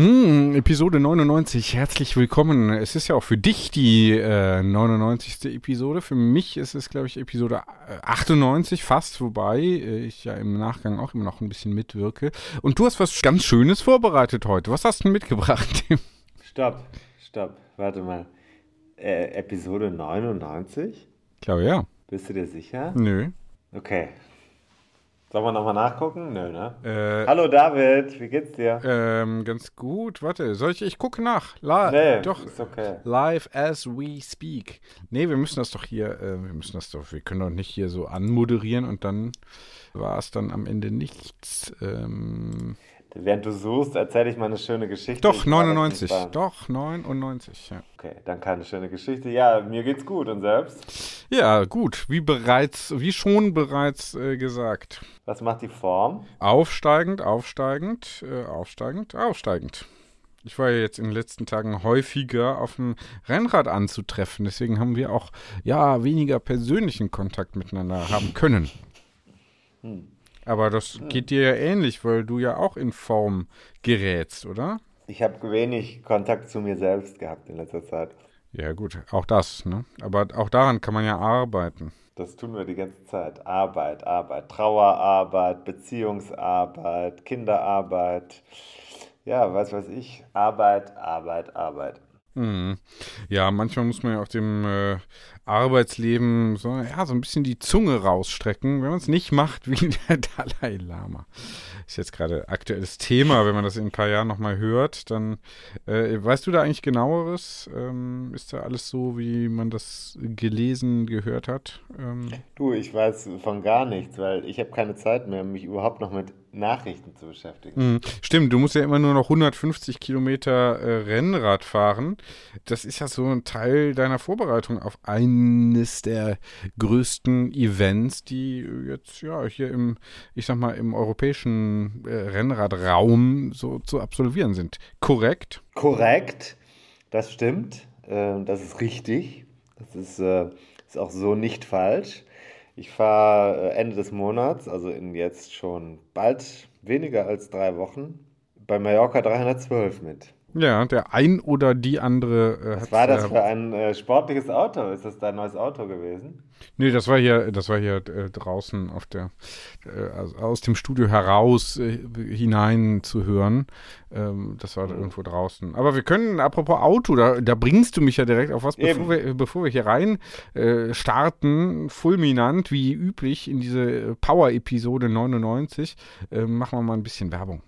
Hm, Episode 99, herzlich willkommen. Es ist ja auch für dich die äh, 99. Episode. Für mich ist es, glaube ich, Episode 98 fast, wobei äh, ich ja im Nachgang auch immer noch ein bisschen mitwirke. Und du hast was ganz Schönes vorbereitet heute. Was hast du denn mitgebracht, Tim? Stopp, stopp, warte mal. Äh, Episode 99? Ich glaube ja. Bist du dir sicher? Nö. Okay. Sollen wir nochmal nachgucken? Nö, ne? Äh, Hallo David, wie geht's dir? Ähm, ganz gut. Warte, soll ich? Ich gucke nach. La nee, doch. ist okay. Live as we speak. Nee, wir müssen das doch hier, äh, wir müssen das doch, wir können doch nicht hier so anmoderieren und dann war es dann am Ende nichts. Ähm, Während du suchst, erzähle ich mal eine schöne Geschichte. doch, Ich war 99. letztens beim- Doch, 99. Ja. Okay, dann keine schöne Geschichte. Ja, mir geht's gut und selbst? ja, gut. Wie bereits, wie schon bereits äh, gesagt. Was macht die Form? Aufsteigend, aufsteigend, äh, aufsteigend, aufsteigend. Ich war ja jetzt in den letzten Tagen häufiger auf dem Rennrad anzutreffen. Deswegen haben wir auch ja weniger persönlichen Kontakt miteinander haben können. Aber das geht dir ja ähnlich, weil du ja auch in Form gerätst, oder? Ich habe wenig Kontakt zu mir selbst gehabt in letzter Zeit. Ja, gut, auch das, ne? Aber auch daran kann man ja arbeiten. Das tun wir die ganze Zeit. Arbeit, Arbeit, Trauerarbeit, Beziehungsarbeit, Kinderarbeit. Ja, was weiß ich. Arbeit, Arbeit, Arbeit. Mhm. Ja, manchmal muss man ja auf dem äh, Arbeitsleben so, ja, so ein bisschen die Zunge rausstrecken, wenn man es nicht macht wie der Dalai Lama. Ist jetzt gerade aktuelles Thema, wenn man das in ein paar Jahren nochmal hört, dann äh, weißt du da eigentlich genaueres? Ähm, ist da alles so, wie man das gelesen, gehört hat? Ähm, Du, ich weiß von gar nichts, weil ich habe keine Zeit mehr, mich überhaupt noch mit Nachrichten zu beschäftigen. Mhm. Stimmt, du musst ja immer nur noch 150 Kilometer äh, Rennrad fahren. Das ist ja so ein Teil deiner Vorbereitung auf eines der größten Events, die jetzt ja hier im, ich sag mal, im europäischen äh, Rennradraum so zu absolvieren sind. Korrekt? Korrekt, das stimmt. Ähm, das ist richtig. Das ist, äh, ist auch so nicht falsch. Ich fahre äh, Ende des Monats, also in jetzt schon bald weniger als drei Wochen, bei Mallorca 312 mit. Ja, der ein oder die andere äh, Was war das äh, für ein äh, sportliches Auto? Ist das dein neues Auto gewesen? Nee, das war hier, das war hier äh, draußen auf der, äh, aus dem Studio heraus äh, hinein zu hören. Ähm, das war da irgendwo draußen. Aber wir können, apropos Auto, da, da bringst du mich ja direkt auf was, bevor wir, bevor wir hier rein starten, fulminant, wie üblich in diese Power-Episode 99, äh, machen wir mal ein bisschen Werbung.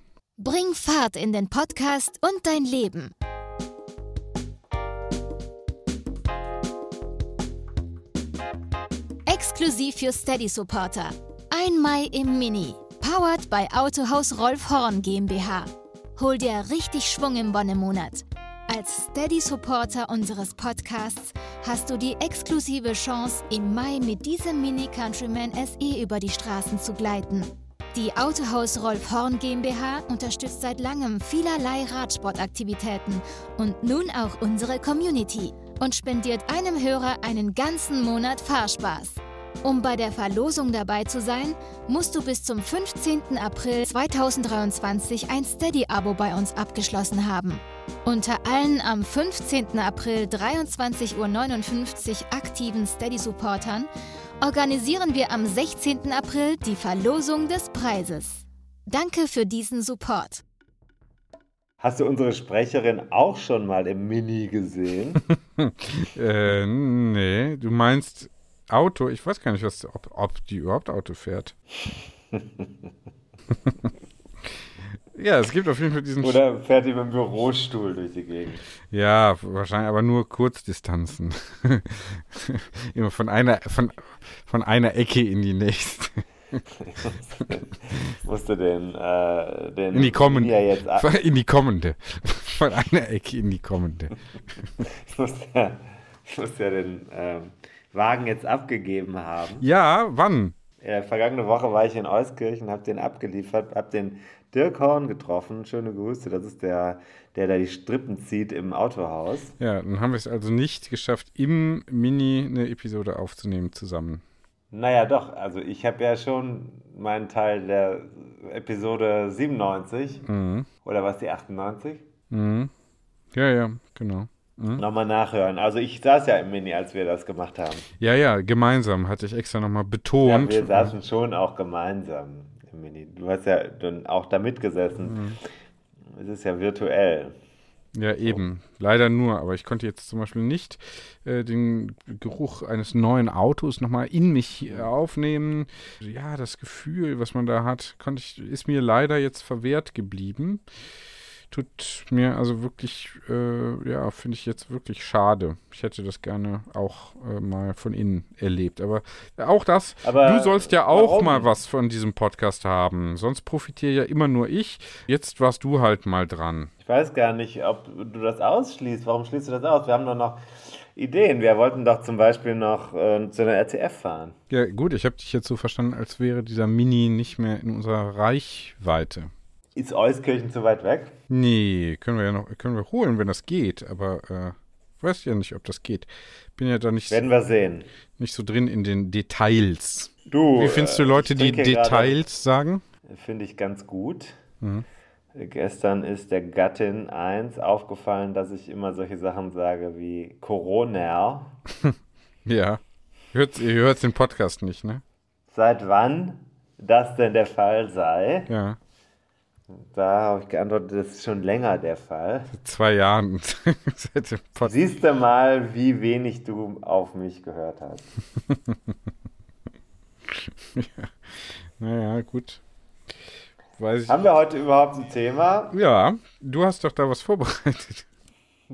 Bring Fahrt in den Podcast und dein Leben. Exklusiv für Steady Supporter. Ein Mai im Mini. Powered by Autohaus Rolf Horn GmbH. Hol dir richtig Schwung im Wonnemonat. Als Steady Supporter unseres Podcasts hast du die exklusive Chance, im Mai mit diesem Mini Countryman SE über die Straßen zu gleiten. Die Autohaus Rolf Horn GmbH unterstützt seit langem vielerlei Radsportaktivitäten und nun auch unsere Community und spendiert einem Hörer einen ganzen Monat Fahrspaß. Um bei der Verlosung dabei zu sein, musst du bis zum 15. April 2023 ein Steady-Abo bei uns abgeschlossen haben. Unter allen am 15. April 23.59 Uhr aktiven Steady-Supportern organisieren wir am 16. April die Verlosung des Preises. Danke für diesen Support. Hast du unsere Sprecherin auch schon mal im Mini gesehen? äh, nee, du meinst Auto? Ich weiß gar nicht, was, ob, ob die überhaupt Auto fährt. ja, es gibt auf jeden Fall diesen. Oder fährt die mit dem Bürostuhl durch die Gegend? Ja, wahrscheinlich, aber nur Kurzdistanzen. Immer von einer, von, von einer Ecke in die nächste. musste den, äh, den in die kommende. In die kommende. Von einer Ecke in die kommende. ich musste ja, ich musste ja den ähm, Wagen jetzt abgegeben haben. Ja, wann? Ja, vergangene Woche war ich in Euskirchen, habe den abgeliefert, habe den Dirk Horn getroffen. Schöne Grüße. Das ist der, der da die Strippen zieht im Autohaus. Ja, dann haben wir es also nicht geschafft, im Mini eine Episode aufzunehmen zusammen. Naja, doch. Also ich habe ja schon meinen Teil der Episode 97 mhm. oder was die 98? Mhm. Ja, ja, genau. Mhm. Nochmal nachhören. Also ich saß ja im Mini, als wir das gemacht haben. Ja, ja, gemeinsam hatte ich extra nochmal betont. Ja, wir saßen schon auch gemeinsam Mini. Du hast ja dann auch da mitgesessen. Mhm. Es ist ja virtuell. Ja, eben. Leider nur. Aber ich konnte jetzt zum Beispiel nicht äh, den Geruch eines neuen Autos nochmal in mich aufnehmen. Ja, das Gefühl, was man da hat, konnte ich, ist mir leider jetzt verwehrt geblieben tut mir also wirklich, äh, ja, finde ich jetzt wirklich schade. Ich hätte das gerne auch äh, mal von innen erlebt. Aber auch das, Aber du sollst ja auch warum? mal was von diesem Podcast haben. Sonst profitiere ja immer nur ich. Jetzt warst du halt mal dran. Ich weiß gar nicht, ob du das ausschließt. Warum schließt du das aus? Wir haben doch noch Ideen. Wir wollten doch zum Beispiel noch äh, zu einer RTF fahren. Ja, gut, ich habe dich jetzt so verstanden, als wäre dieser Mini nicht mehr in unserer Reichweite. Ist Euskirchen zu weit weg? Nee, können wir ja noch, können wir holen, wenn das geht, aber äh, weiß ja nicht, ob das geht. Bin ja da nicht Werden wir sehen. Nicht so drin in den Details. Du, Wie findest du Leute, die Details sagen? Finde ich ganz gut. Mhm. Gestern ist der Gattin 1 aufgefallen, dass ich immer solche Sachen sage wie Corona. ja. Hört, ihr hört den Podcast nicht, ne? Seit wann das denn der Fall sei. Ja. Da habe ich geantwortet, das ist schon länger der Fall. Zwei Jahren. Siehst du mal, wie wenig du auf mich gehört hast. ja. Naja, gut. Haben wir heute überhaupt ein Thema? Ja, du hast doch da was vorbereitet.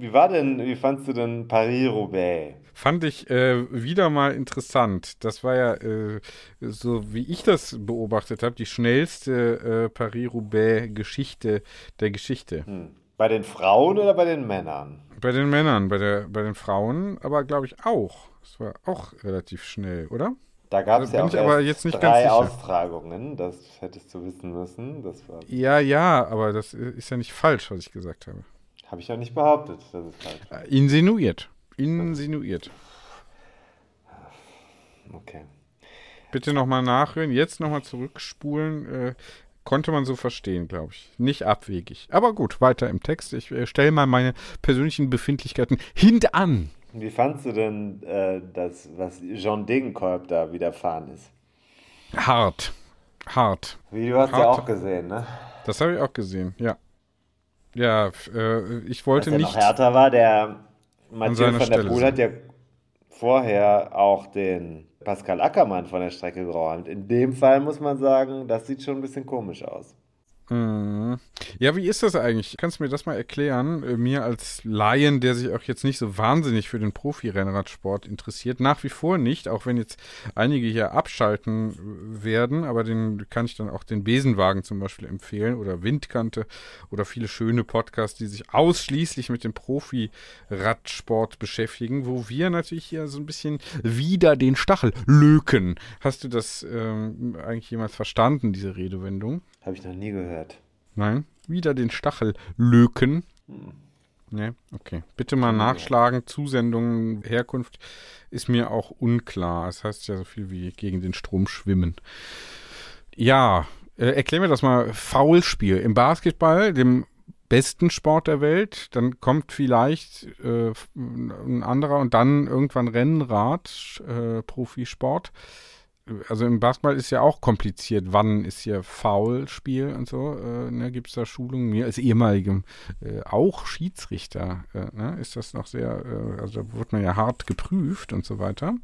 Wie war denn, wie fandst du denn Paris-Roubaix? Fand ich äh, wieder mal interessant. Das war ja, äh, so wie ich das beobachtet habe, die schnellste äh, Paris-Roubaix-Geschichte der Geschichte. Hm. Bei den Frauen oder bei den Männern? Bei den Männern, bei, der, bei den Frauen, aber glaube ich auch. Es war auch relativ schnell, oder? Da gab es also ja auch aber jetzt nicht drei Austragungen, das hättest du wissen müssen. Das war ja, ja, aber das ist ja nicht falsch, was ich gesagt habe. Habe ich ja nicht behauptet, das ist falsch. Äh, insinuiert. Insinuiert. Okay. Bitte nochmal nachhören, jetzt nochmal zurückspulen. Äh, konnte man so verstehen, glaube ich. Nicht abwegig. Aber gut, weiter im Text. Ich äh, stelle mal meine persönlichen Befindlichkeiten hintan. Wie fandst du denn äh, das, was Jean Degenkolb da widerfahren ist? Hart. Hart. Wie du hast Hart. ja auch gesehen, ne? Das habe ich auch gesehen, ja. Ja, äh, ich wollte nicht. noch härter war, der Mathieu von der Poel hat ja vorher auch den Pascal Ackermann von der Strecke geräumt. In dem Fall muss man sagen, das sieht schon ein bisschen komisch aus. Mhm. Ja, wie ist das eigentlich? Kannst du mir das mal erklären? Äh, mir als Laien, der sich auch jetzt nicht so wahnsinnig für den Profi-Rennradsport interessiert, nach wie vor nicht, auch wenn jetzt einige hier abschalten werden, aber den kann ich dann auch den Besenwagen zum Beispiel empfehlen oder Windkante oder viele schöne Podcasts, die sich ausschließlich mit dem Profi-Radsport beschäftigen, wo wir natürlich hier so ein bisschen wieder den Stachel löken. Hast du das ähm, eigentlich jemals verstanden, diese Redewendung? Habe ich noch nie gehört. Nein? Wieder den Stachel löken. Hm. Ne, okay. Bitte mal nachschlagen. Zusendung, Herkunft ist mir auch unklar. Das heißt ja so viel wie gegen den Strom schwimmen. Ja, äh, erklär mir das mal. Foulspiel. Im Basketball, dem besten Sport der Welt, dann kommt vielleicht äh, ein anderer und dann irgendwann Rennrad, äh, Profisport also im Basketball ist ja auch kompliziert, wann ist hier Foulspiel und so, äh, ne, gibt es da Schulungen? Mir als ehemaligem äh, auch Schiedsrichter äh, ne, ist das noch sehr, äh, also da wird man ja hart geprüft und so weiter.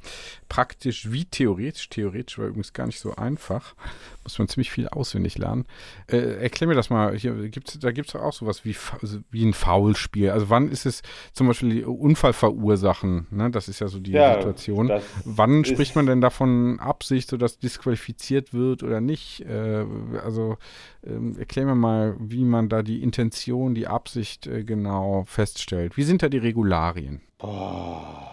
Praktisch wie theoretisch, theoretisch war übrigens gar nicht so einfach, muss man ziemlich viel auswendig lernen. Äh, erklär mir das mal, hier gibt's, da gibt es auch sowas wie, also wie ein Foulspiel. Also wann ist es zum Beispiel Unfall verursachen, ne? das ist ja so die ja, Situation. Wann spricht man denn davon ab, Absicht, sodass disqualifiziert wird oder nicht. Äh, also ähm, erklär mir mal, wie man da die Intention, die Absicht äh, genau feststellt. Wie sind da die Regularien? Boah.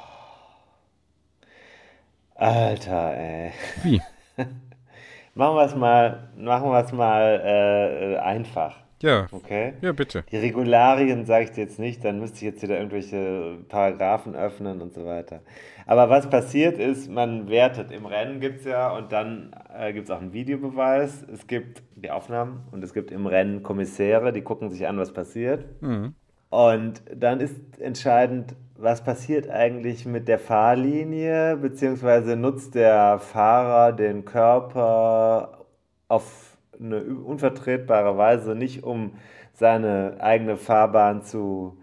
Alter, ey. Wie? machen wir es mal, machen wir es mal äh, einfach. Ja. Okay. Ja, bitte. Die Regularien sage ich dir jetzt nicht, dann müsste ich jetzt wieder irgendwelche Paragraphen öffnen und so weiter. Aber was passiert ist, man wertet. Im Rennen gibt es ja und dann äh, gibt es auch einen Videobeweis. Es gibt die Aufnahmen und es gibt im Rennen Kommissäre, die gucken sich an, was passiert. Mhm. Und dann ist entscheidend, was passiert eigentlich mit der Fahrlinie, beziehungsweise nutzt der Fahrer den Körper auf eine unvertretbare Weise nicht, um seine eigene Fahrbahn zu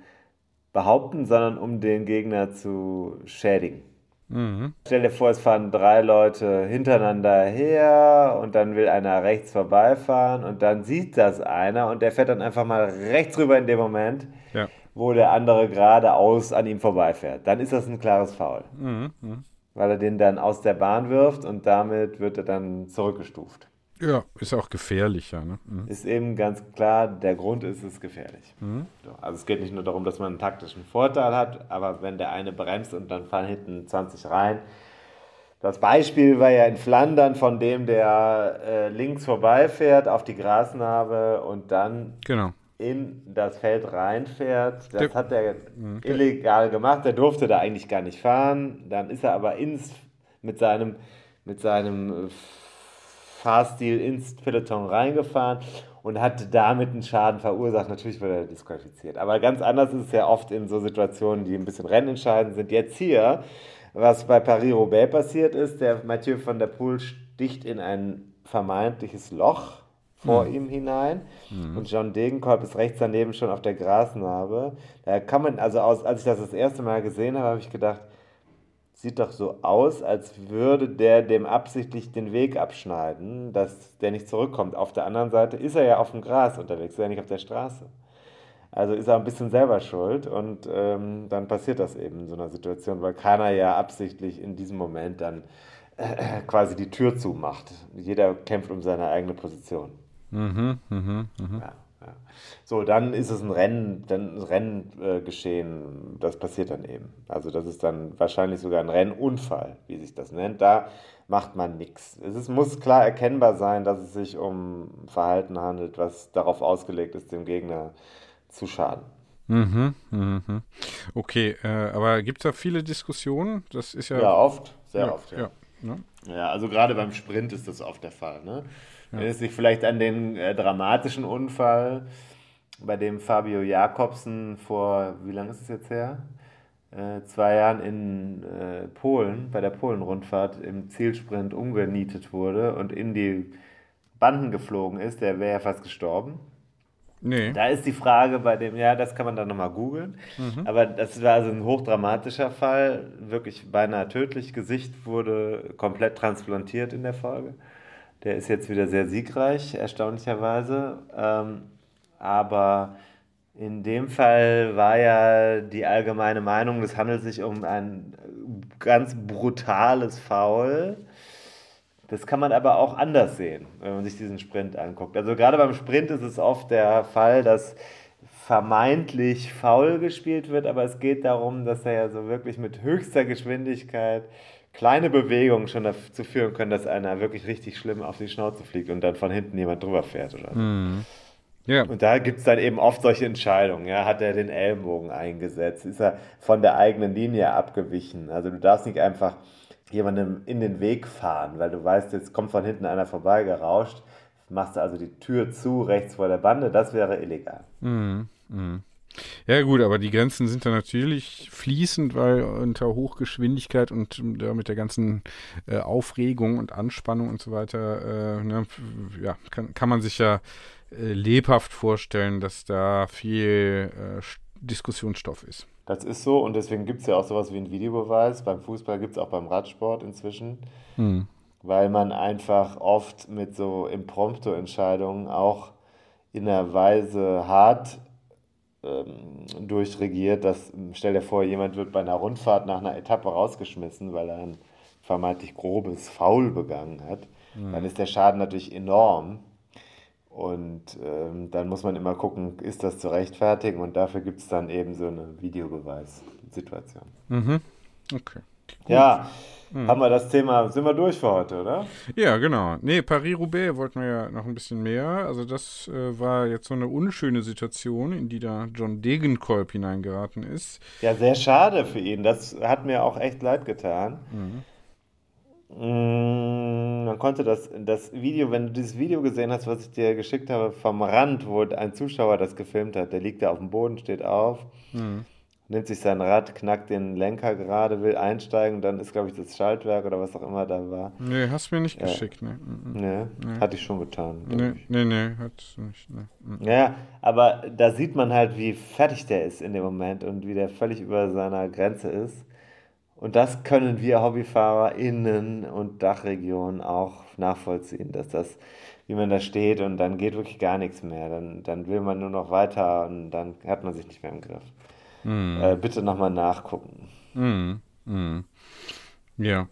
behaupten, sondern um den Gegner zu schädigen. Mhm. Stell dir vor, es fahren drei Leute hintereinander her und dann will einer rechts vorbeifahren und dann sieht das einer und der fährt dann einfach mal rechts rüber in dem Moment, ja. wo der andere geradeaus an ihm vorbeifährt. Dann ist das ein klares Foul. Mhm. Mhm. Weil er den dann aus der Bahn wirft und damit wird er dann zurückgestuft. Ja, ist auch gefährlicher. Ne? Mhm. Ist eben ganz klar, der Grund ist es gefährlich. Mhm. Also es geht nicht nur darum, dass man einen taktischen Vorteil hat, aber wenn der eine bremst und dann fahren hinten 20 rein. Das Beispiel war ja in Flandern von dem, der äh, links vorbeifährt auf die Grasnarbe und dann genau. in das Feld reinfährt. Das der, hat er mhm. illegal gemacht. Der durfte da eigentlich gar nicht fahren. Dann ist er aber ins, mit seinem, mit seinem äh, Fahrstil ins Peloton reingefahren und hat damit einen Schaden verursacht. Natürlich wurde er disqualifiziert. Aber ganz anders ist es ja oft in so Situationen, die ein bisschen rennentscheidend sind. Jetzt hier, was bei Paris-Roubaix passiert ist, der Mathieu van der Poel sticht in ein vermeintliches Loch vor mhm. ihm hinein mhm. und John Degenkolb ist rechts daneben schon auf der Grasnarbe. Da kann man, also aus, als ich das das erste Mal gesehen habe, habe ich gedacht, sieht doch so aus, als würde der dem absichtlich den Weg abschneiden, dass der nicht zurückkommt. Auf der anderen Seite ist er ja auf dem Gras unterwegs, ist er nicht auf der Straße. Also ist er ein bisschen selber schuld und ähm, dann passiert das eben in so einer Situation, weil keiner ja absichtlich in diesem Moment dann äh, quasi die Tür zumacht. Jeder kämpft um seine eigene Position. Mhm, mh, mh. Ja. So, dann ist es ein Rennen, dann ein Renngeschehen, äh, das passiert dann eben. Also das ist dann wahrscheinlich sogar ein Rennunfall, wie sich das nennt. Da macht man nichts. Es ist, muss klar erkennbar sein, dass es sich um Verhalten handelt, was darauf ausgelegt ist, dem Gegner zu schaden. Mhm, mhm. Okay, äh, aber gibt es da viele Diskussionen? Das ist ja. Ja, oft, sehr ja, oft. Ja. Ja, ne? ja, also gerade beim Sprint ist das oft der Fall. Ne? Erinnerst dich vielleicht an den äh, dramatischen Unfall, bei dem Fabio Jakobsen vor, wie lange ist es jetzt her? Äh, zwei Jahren in äh, Polen, bei der Polen-Rundfahrt im Zielsprint umgenietet wurde und in die Banden geflogen ist, der wäre ja fast gestorben. Nee. Da ist die Frage bei dem, ja, das kann man dann nochmal googeln. Mhm. Aber das war also ein hochdramatischer Fall, wirklich beinahe tödlich. Gesicht wurde komplett transplantiert in der Folge. Der ist jetzt wieder sehr siegreich, erstaunlicherweise. Ähm, aber in dem Fall war ja die allgemeine Meinung, es handelt sich um ein ganz brutales Foul. Das kann man aber auch anders sehen, wenn man sich diesen Sprint anguckt. Also gerade beim Sprint ist es oft der Fall, dass vermeintlich faul gespielt wird, aber es geht darum, dass er ja so wirklich mit höchster Geschwindigkeit kleine Bewegungen schon dazu führen können, dass einer wirklich richtig schlimm auf die Schnauze fliegt und dann von hinten jemand drüber fährt oder so. Mhm. Ja. Und da gibt es dann eben oft solche Entscheidungen. Ja, hat er den Ellbogen eingesetzt? Ist er von der eigenen Linie abgewichen? Also du darfst nicht einfach jemandem in den Weg fahren, weil du weißt, jetzt kommt von hinten einer vorbei gerauscht, machst du also die Tür zu, rechts vor der Bande, das wäre illegal. Mhm. Mhm. Ja gut, aber die Grenzen sind da natürlich fließend, weil unter Hochgeschwindigkeit und ja, mit der ganzen äh, Aufregung und Anspannung und so weiter, äh, ne, ja, kann, kann man sich ja äh, lebhaft vorstellen, dass da viel äh, Diskussionsstoff ist. Das ist so und deswegen gibt es ja auch sowas wie einen Videobeweis. Beim Fußball gibt es auch beim Radsport inzwischen, hm. weil man einfach oft mit so Impromptu-Entscheidungen auch in einer Weise hart ähm, durchregiert, dass, stell dir vor, jemand wird bei einer Rundfahrt nach einer Etappe rausgeschmissen, weil er ein vermeintlich grobes Foul begangen hat. Hm. Dann ist der Schaden natürlich enorm. Und ähm, dann muss man immer gucken, ist das zu rechtfertigen? Und dafür gibt es dann eben so eine Videobeweissituation. Mhm. Okay. Gut. Ja, mhm. haben wir das Thema, sind wir durch für heute, oder? Ja, genau. Nee, Paris-Roubaix wollten wir ja noch ein bisschen mehr. Also das äh, war jetzt so eine unschöne Situation, in die da John Degenkolb hineingeraten ist. Ja, sehr schade für ihn. Das hat mir auch echt leid getan. Mhm. Mm, man konnte das, das Video, wenn du dieses Video gesehen hast, was ich dir geschickt habe, vom Rand, wo ein Zuschauer das gefilmt hat, der liegt da auf dem Boden, steht auf, mhm. Nimmt sich sein Rad, knackt den Lenker gerade, will einsteigen, dann ist, glaube ich, das Schaltwerk oder was auch immer da war. Nee, hast du mir nicht ja. geschickt, ne? Nee, nee, hatte ich schon getan. Nee, nee, nee, hattest du nicht, ne. Ja, aber da sieht man halt, wie fertig der ist in dem Moment und wie der völlig über seiner Grenze ist. Und das können wir HobbyfahrerInnen und Dachregionen auch nachvollziehen, dass das, wie man da steht und dann geht wirklich gar nichts mehr. Dann, dann will man nur noch weiter und dann hat man sich nicht mehr im Griff. Mm. Äh, bitte nochmal nachgucken. Mm. Mm. Ja.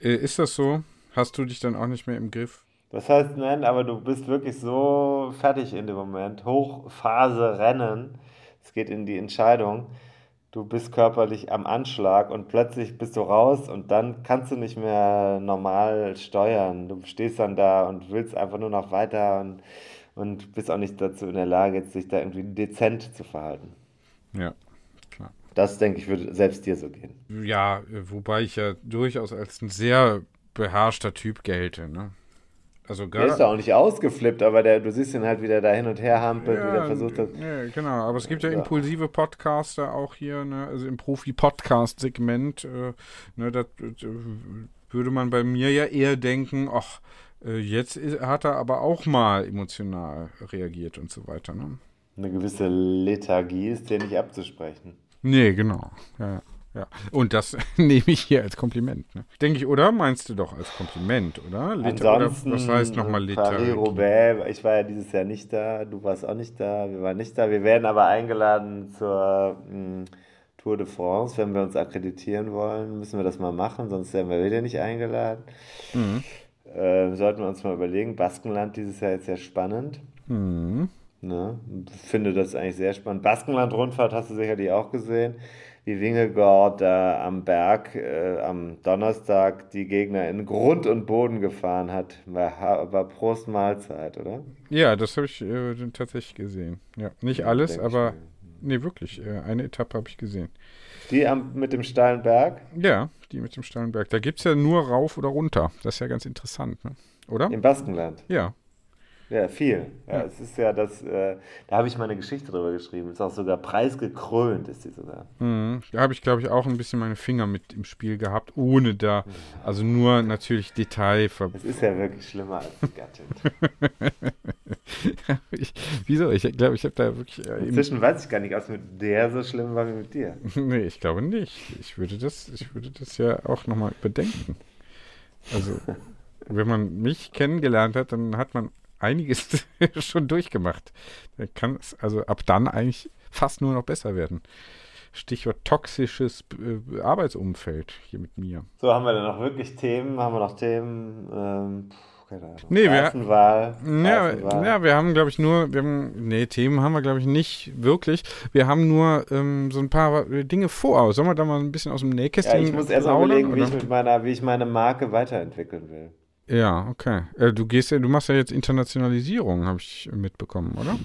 Äh, ist das so? Hast du dich dann auch nicht mehr im Griff? Das heißt, nein, aber du bist wirklich so fertig in dem Moment. Hochphase Rennen. Es geht in die Entscheidung du bist körperlich am Anschlag und plötzlich bist du raus und dann kannst du nicht mehr normal steuern. Du stehst dann da und willst einfach nur noch weiter und, und bist auch nicht dazu in der Lage, jetzt sich da irgendwie dezent zu verhalten. Ja. Das, denke ich, würde selbst dir so gehen. Ja, wobei ich ja durchaus als ein sehr beherrschter Typ gelte, ne? Also der ist ja auch nicht ausgeflippt, aber der, du siehst ihn halt wieder da hin und her hampelt, ja, wie der versucht hat. Ja, genau, aber es gibt ja, ja. impulsive Podcaster auch hier, ne, also im Profi-Podcast-Segment, äh, ne, das, würde man bei mir ja eher denken, ach, äh, jetzt hat er aber auch mal emotional reagiert und so weiter. Ne? Eine gewisse Lethargie ist dir nicht abzusprechen. Nee, genau. Ja, ja, und das nehme ich hier als Kompliment. Ne? Denke ich, oder? Meinst du doch als Kompliment, oder? Liter, Ansonsten, oder was heißt nochmal Liter? Paris-Roubaix, ich war ja dieses Jahr nicht da, du warst auch nicht da, wir waren nicht da. Wir werden aber eingeladen zur mh, hm, Tour de France. Wenn wir uns akkreditieren wollen, müssen wir das mal machen, sonst werden wir wieder nicht eingeladen. Mhm. Äh, sollten wir uns mal überlegen. Baskenland dieses Jahr ist ja spannend. Mhm. Ne? Finde das eigentlich sehr spannend. Baskenland-Rundfahrt hast du sicherlich auch gesehen wie Wingegord da am Berg äh, am Donnerstag die Gegner in Grund und Boden gefahren hat. War, war Prost Mahlzeit, oder? Ja, das habe ich äh, tatsächlich gesehen. Ja, nicht alles, aber nee, wirklich. Äh, eine Etappe habe ich gesehen. Die am, mit dem steilen Berg? Ja, die mit dem steilen Berg. Da gibt es ja nur rauf oder runter. Das ist ja ganz interessant, ne? oder? Im Baskenland? Ja. Ja, viel. Ja. Es ist ja das, äh, da habe ich mal eine Geschichte drüber geschrieben. Ist auch sogar preisgekrönt, ist die sogar. Mhm. Da habe ich, glaube ich, auch ein bisschen meine Finger mit im Spiel gehabt, ohne da, also nur natürlich Detail. Es ist ja wirklich schlimmer als Gattin. ich, wieso? Ich glaube, ich habe da wirklich. Äh, Inzwischen weiß ich gar nicht, ob es mit der so schlimm war wie mit dir. nee, ich glaube nicht. Ich würde das, ich würde das ja auch nochmal überdenken. Also, wenn man mich kennengelernt hat, dann hat man einiges schon durchgemacht. Da kann es also ab dann eigentlich fast nur noch besser werden. Stichwort toxisches äh, Arbeitsumfeld hier mit mir. So, haben wir dann noch wirklich Themen? Haben wir noch Themen? Ähm, keine Ahnung. Nee, wir, ja, ja, wir haben, glaube ich, nur, wir haben, nee, Themen haben wir, glaube ich, nicht wirklich. Wir haben nur ähm, so ein paar Dinge vor. Sollen wir da mal ein bisschen aus dem Nähkästchen Ja, ich muss erst mal überlegen, wie ich, mit meiner, wie ich meine Marke weiterentwickeln will. Ja, okay. Äh, du gehst ja, du machst ja jetzt Internationalisierung, habe ich mitbekommen, oder?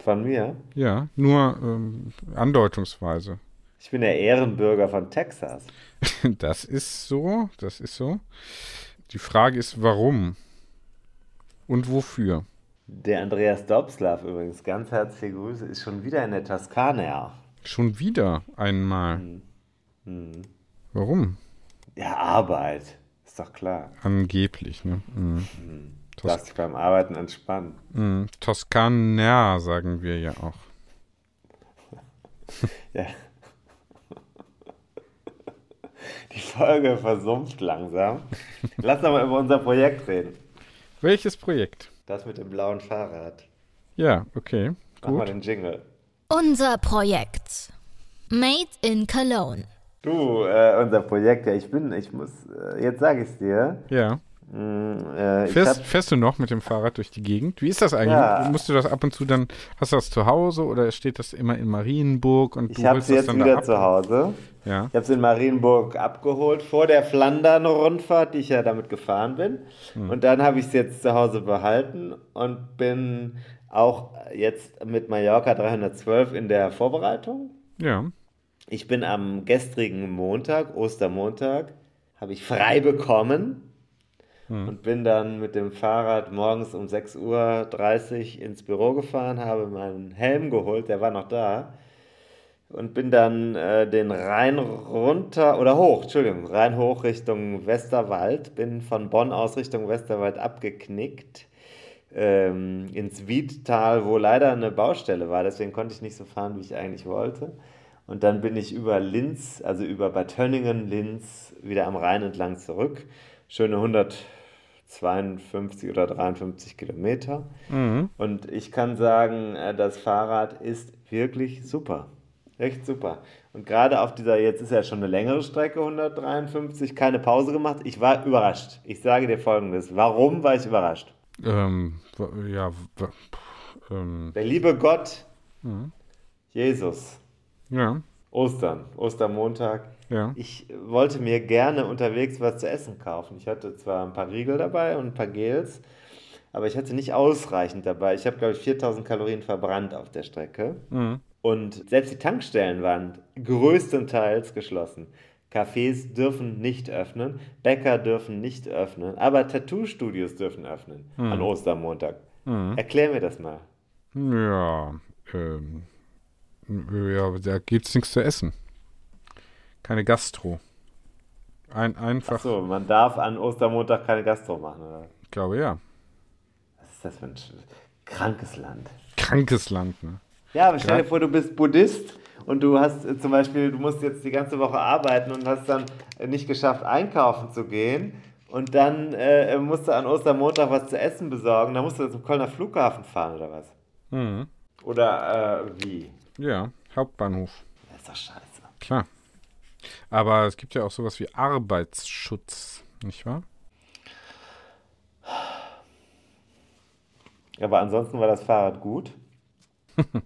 Von mir? Ja, nur ähm, andeutungsweise. Ich bin der Ehrenbürger von Texas. das ist so, das ist so. Die Frage ist, warum und wofür? Der Andreas Dobslav übrigens, ganz herzliche Grüße, ist schon wieder in der Toskana. Schon wieder einmal. Warum? Ja, Arbeit. Ist doch klar. Angeblich, ne? Mhm. Lass dich beim Arbeiten entspannen. Mhm. Toskana sagen wir ja auch. Ja. Die Folge versumpft langsam. Lass doch mal über unser Projekt reden. Welches Projekt? Das mit dem blauen Fahrrad. Ja, okay. Mach mal Gut. den Jingle. Unser Projekt. Made in Cologne. Du, äh, unser Projekt, ja, ich bin, ich muss, äh, jetzt sage ich es dir. Ja. Mm, äh, Fährst, hab, fährst du noch mit dem Fahrrad durch die Gegend? Wie ist das eigentlich? Ja. Musst du das ab und zu dann, hast du das zu Hause oder steht das immer in Marienburg und du ich habe holst es das jetzt dann wieder zu Hause. Ja. Ich habe es in Marienburg abgeholt vor der Flandern-Rundfahrt, die ich ja damit gefahren bin. Hm. Und dann habe ich es jetzt zu Hause behalten und bin auch jetzt mit Mallorca 312 in der Vorbereitung. Ja. Ich bin am gestrigen Montag, Ostermontag, habe ich frei bekommen und bin dann mit dem Fahrrad morgens um 6.30 Uhr ins Büro gefahren, habe meinen Helm geholt, der war noch da, und bin dann äh, den Rhein runter oder hoch, Entschuldigung, Rhein hoch Richtung Westerwald, bin von Bonn aus Richtung Westerwald abgeknickt ähm, ins Wiedtal, wo leider eine Baustelle war, deswegen konnte ich nicht so fahren, wie ich eigentlich wollte. Und dann bin ich über Linz, also über Bad Tönningen, Linz, wieder am Rhein entlang zurück. Schöne 152 oder 53 Kilometer. Und ich kann sagen, äh, das Fahrrad ist wirklich super. Echt super. Und gerade auf dieser, jetzt ist ja schon eine längere Strecke, 153, keine Pause gemacht. Ich war überrascht. Ich sage dir folgendes. Warum war ich überrascht? Ähm, ja, ähm, Der liebe Gott, Jesus, ja, Ostern, Ostermontag. ja. Ich wollte mir gerne unterwegs was zu essen kaufen. Ich hatte zwar ein paar Riegel dabei und ein paar Gels, aber ich hatte nicht ausreichend dabei. Ich habe, glaube ich, 4000 Kalorien verbrannt auf der Strecke. Und selbst die Tankstellen waren größtenteils geschlossen. Cafés dürfen nicht öffnen, Bäcker dürfen nicht öffnen, aber Tattoo-Studios dürfen öffnen an Ostermontag. Erklär mir das mal. Ja, ähm, ja, da gibt's nichts zu essen. Keine Gastro. Ein, einfach, Achso, man darf an Ostermontag keine Gastro machen, oder? ich glaube ja. Was ist das für ein krankes Land? Krankes Land, ne? Ja, aber stell dir vor, du bist Buddhist und du hast äh, zum Beispiel, du musst jetzt die ganze Woche arbeiten und hast dann äh, nicht geschafft, einkaufen zu gehen. Und dann äh, musst du an Ostermontag was zu essen besorgen. Dann musst du zum Kölner Flughafen fahren oder was? Mhm. Oder äh, wie? Ja, Hauptbahnhof. Das ist doch scheiße. Klar. Aber es gibt ja auch sowas wie Arbeitsschutz, nicht wahr? Aber ansonsten war das Fahrrad gut.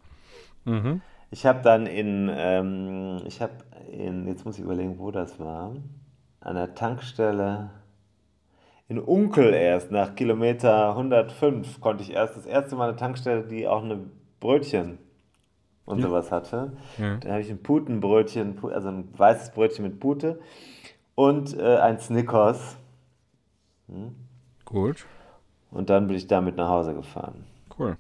Ich habe dann in, ähm, ich habe in, jetzt muss ich überlegen, wo das war, an der Tankstelle in Unkel erst, nach Kilometer 105, konnte ich erst das erste Mal eine Tankstelle, die auch eine Brötchen und sowas hatte. Ja. Da habe ich ein Putenbrötchen, Pu- also ein weißes Brötchen mit Pute und äh, ein Snickers. Gut. Und dann bin ich damit nach Hause gefahren. Cool.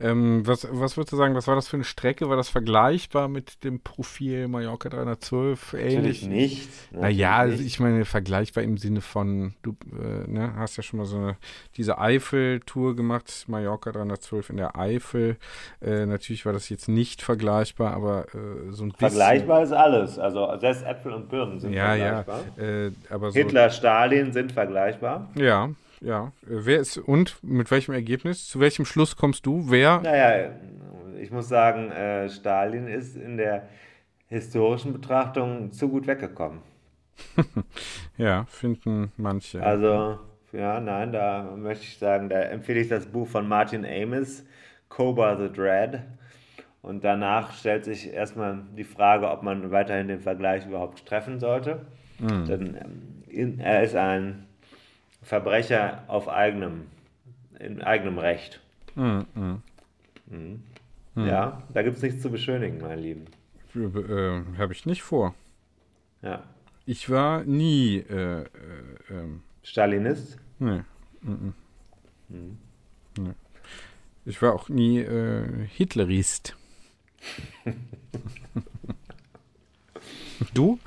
Ähm, was, was würdest du sagen, was war das für eine Strecke? War das vergleichbar mit dem Profil Mallorca 312? Natürlich Ähnlich? nicht. Naja, natürlich also nicht. ich meine, vergleichbar im Sinne von, du äh, ne, hast ja schon mal so eine, diese Eifel-Tour gemacht, Mallorca 312 in der Eifel. Äh, natürlich war das jetzt nicht vergleichbar, aber äh, so ein bisschen. Vergleichbar ist alles. Also selbst Äpfel und Birnen sind Ja, ja. vergleichbar. Äh, aber so, Hitler, Stalin sind vergleichbar. Ja, ja. Äh, Wer ist, und mit welchem Ergebnis? Zu welchem Schluss kommst du? Wer? Naja, ich muss sagen, äh, Stalin ist in der historischen Betrachtung zu gut weggekommen. Ja, finden manche. Also, ja, nein, da möchte ich sagen, da empfehle ich das Buch von Martin Amis, Cobra the Dread. Und danach stellt sich erstmal die Frage, ob man weiterhin den Vergleich überhaupt treffen sollte. Denn ähm, er ist ein Verbrecher auf eigenem, in eigenem Recht. Mhm. Ja, da gibt es nichts zu beschönigen, mein Lieben. äh, Habe ich nicht vor. Ja. Ich war nie, äh, äh, ähm, Stalinist? nee. mm, mm. Nee. Ich war auch nie äh, Hitlerist. du?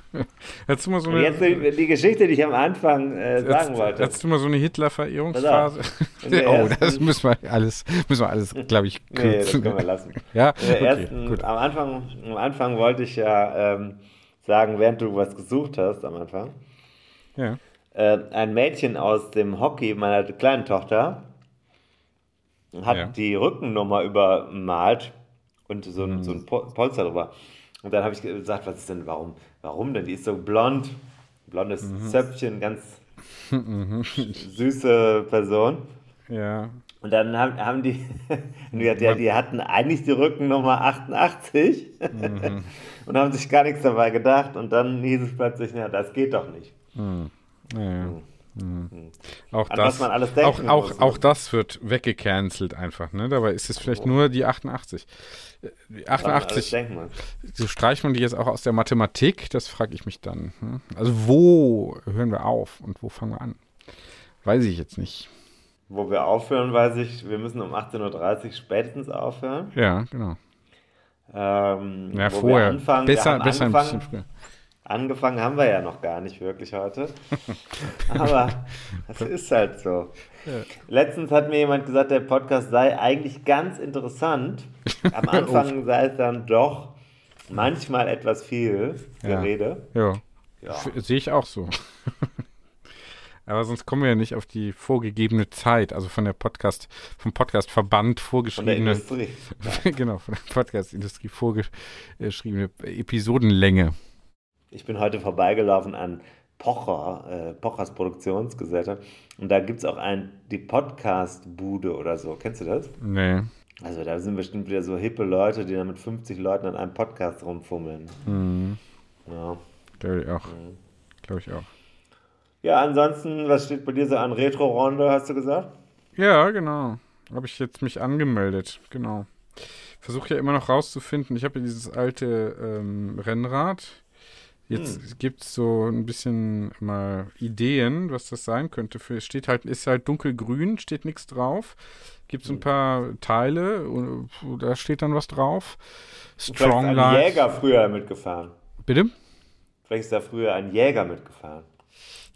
Hättest du mal so eine, Jetzt die, Geschichte, die ich am Anfang äh, sagen hättest, wollte. hättest du mal so eine Hitler-Verehrungsphase? Oh, das müssen wir alles, müssen wir alles, glaube ich, Nee, das kürzen. können wir lassen. ja, okay, ersten, gut. am, Anfang, am Anfang wollte ich ja ähm, sagen, während du was gesucht hast am Anfang, Ja. äh, ein Mädchen aus dem Hockey meiner kleinen Tochter hat Ja. die Rückennummer übermalt und so, Mhm. ein so ein Pol- Polster drüber. Und dann habe ich gesagt, was ist denn, warum, warum denn? Die ist so blond, blondes Mhm. Zöpfchen, ganz süße Person. Ja. Und dann haben, haben die, die, die, hatten eigentlich die Rückennummer 88 Mhm. und haben sich gar nichts dabei gedacht. Und dann hieß es plötzlich, ja, das geht doch nicht. Ja, ja. Mhm. Auch An das, was man alles auch, auch, muss. auch das wird weggecancelt einfach, ne? Dabei ist es vielleicht nur die 88. Äh, Die Woran man alles 88, denken muss. so streicht man die jetzt auch aus der Mathematik? Das frage ich mich dann. hm? Also wo hören wir auf und wo fangen wir an? Weiß ich jetzt nicht. Wo wir aufhören, weiß ich, wir müssen um 18.30 Uhr spätestens aufhören. Ja, genau. Ähm, Ja, wo vorher. Wir anfangen, besser besser ein bisschen früher. Angefangen haben wir ja noch gar nicht wirklich heute. Aber das ist halt so. Letztens hat mir jemand gesagt, der Podcast sei eigentlich ganz interessant. Am Anfang sei es dann doch manchmal etwas viel Ja. Gerede. Ja. Ja. F- Sehe ich auch so. Aber sonst kommen wir ja nicht auf die vorgegebene Zeit, also von der Podcast, vom Podcastverband Von der vorgeschriebene, Industrie. genau, von der Podcast-Industrie vorgeschriebene Episodenlänge. Ich bin heute vorbeigelaufen an Pocher, äh, Pochers Produktionsgesellschaft. Und da gibt es auch ein, die Podcast-Bude oder so. Kennst du das? Nee. Also da sind bestimmt wieder so hippe Leute, die dann mit 50 Leuten an einem Podcast rumfummeln. Mhm. Ja. Glaube ich auch. Glaube ich auch. ja, ansonsten, was steht bei dir so an Retro-Runde, hast du gesagt? Ja, genau. Habe ich jetzt mich angemeldet, genau. Versuche ja immer noch rauszufinden. Ich habe ja dieses alte ähm, Rennrad. Jetzt gibt es so ein bisschen mal Ideen, was das sein könnte. Für, es steht halt, ist halt dunkelgrün, steht nichts drauf. Gibt so ein paar Teile, und, da steht dann was drauf. Vielleicht Strong ist ein. Jäger früher mitgefahren. Bitte? Vielleicht ist da früher ein Jäger mitgefahren.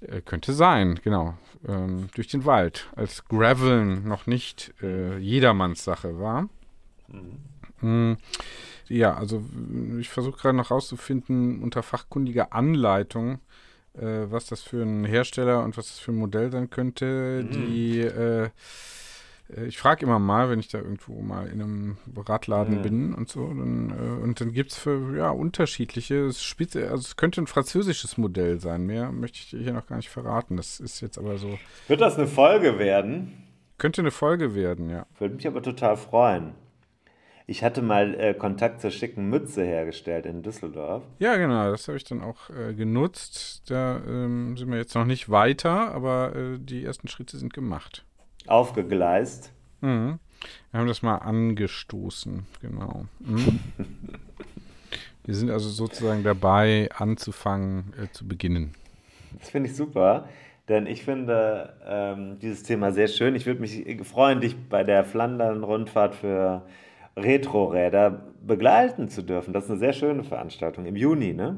Äh, könnte sein, genau. Ähm, durch den Wald, als Graveln noch nicht äh, jedermanns Sache war. Mm, Ja, also ich versuche gerade noch rauszufinden unter fachkundiger Anleitung, äh, was das für ein Hersteller und was das für ein Modell sein könnte. Die, äh, äh, ich frage immer mal, wenn ich da irgendwo mal in einem Radladen Ja. bin und so, dann, äh, und dann gibt es für ja, unterschiedliche, es, spielt, also es könnte ein französisches Modell sein. Mehr möchte ich dir hier noch gar nicht verraten. Das ist jetzt aber so, Wird das eine Folge werden? könnte eine Folge werden, ja. Würde mich aber total freuen. Ich hatte mal äh, Kontakt zur schicken Mütze hergestellt in Düsseldorf. Ja, genau, das habe ich dann auch äh, genutzt. Da ähm, sind wir jetzt noch nicht weiter, aber äh, die ersten Schritte sind gemacht. Aufgegleist. Mhm. Wir haben das mal angestoßen, genau. Mhm. wir sind also sozusagen dabei, anzufangen, äh, zu beginnen. Das finde ich super, denn ich finde ähm, dieses Thema sehr schön. Ich würde mich freuen, dich bei der Flandern-Rundfahrt für Retro-Räder begleiten zu dürfen. Das ist eine sehr schöne Veranstaltung im Juni, ne?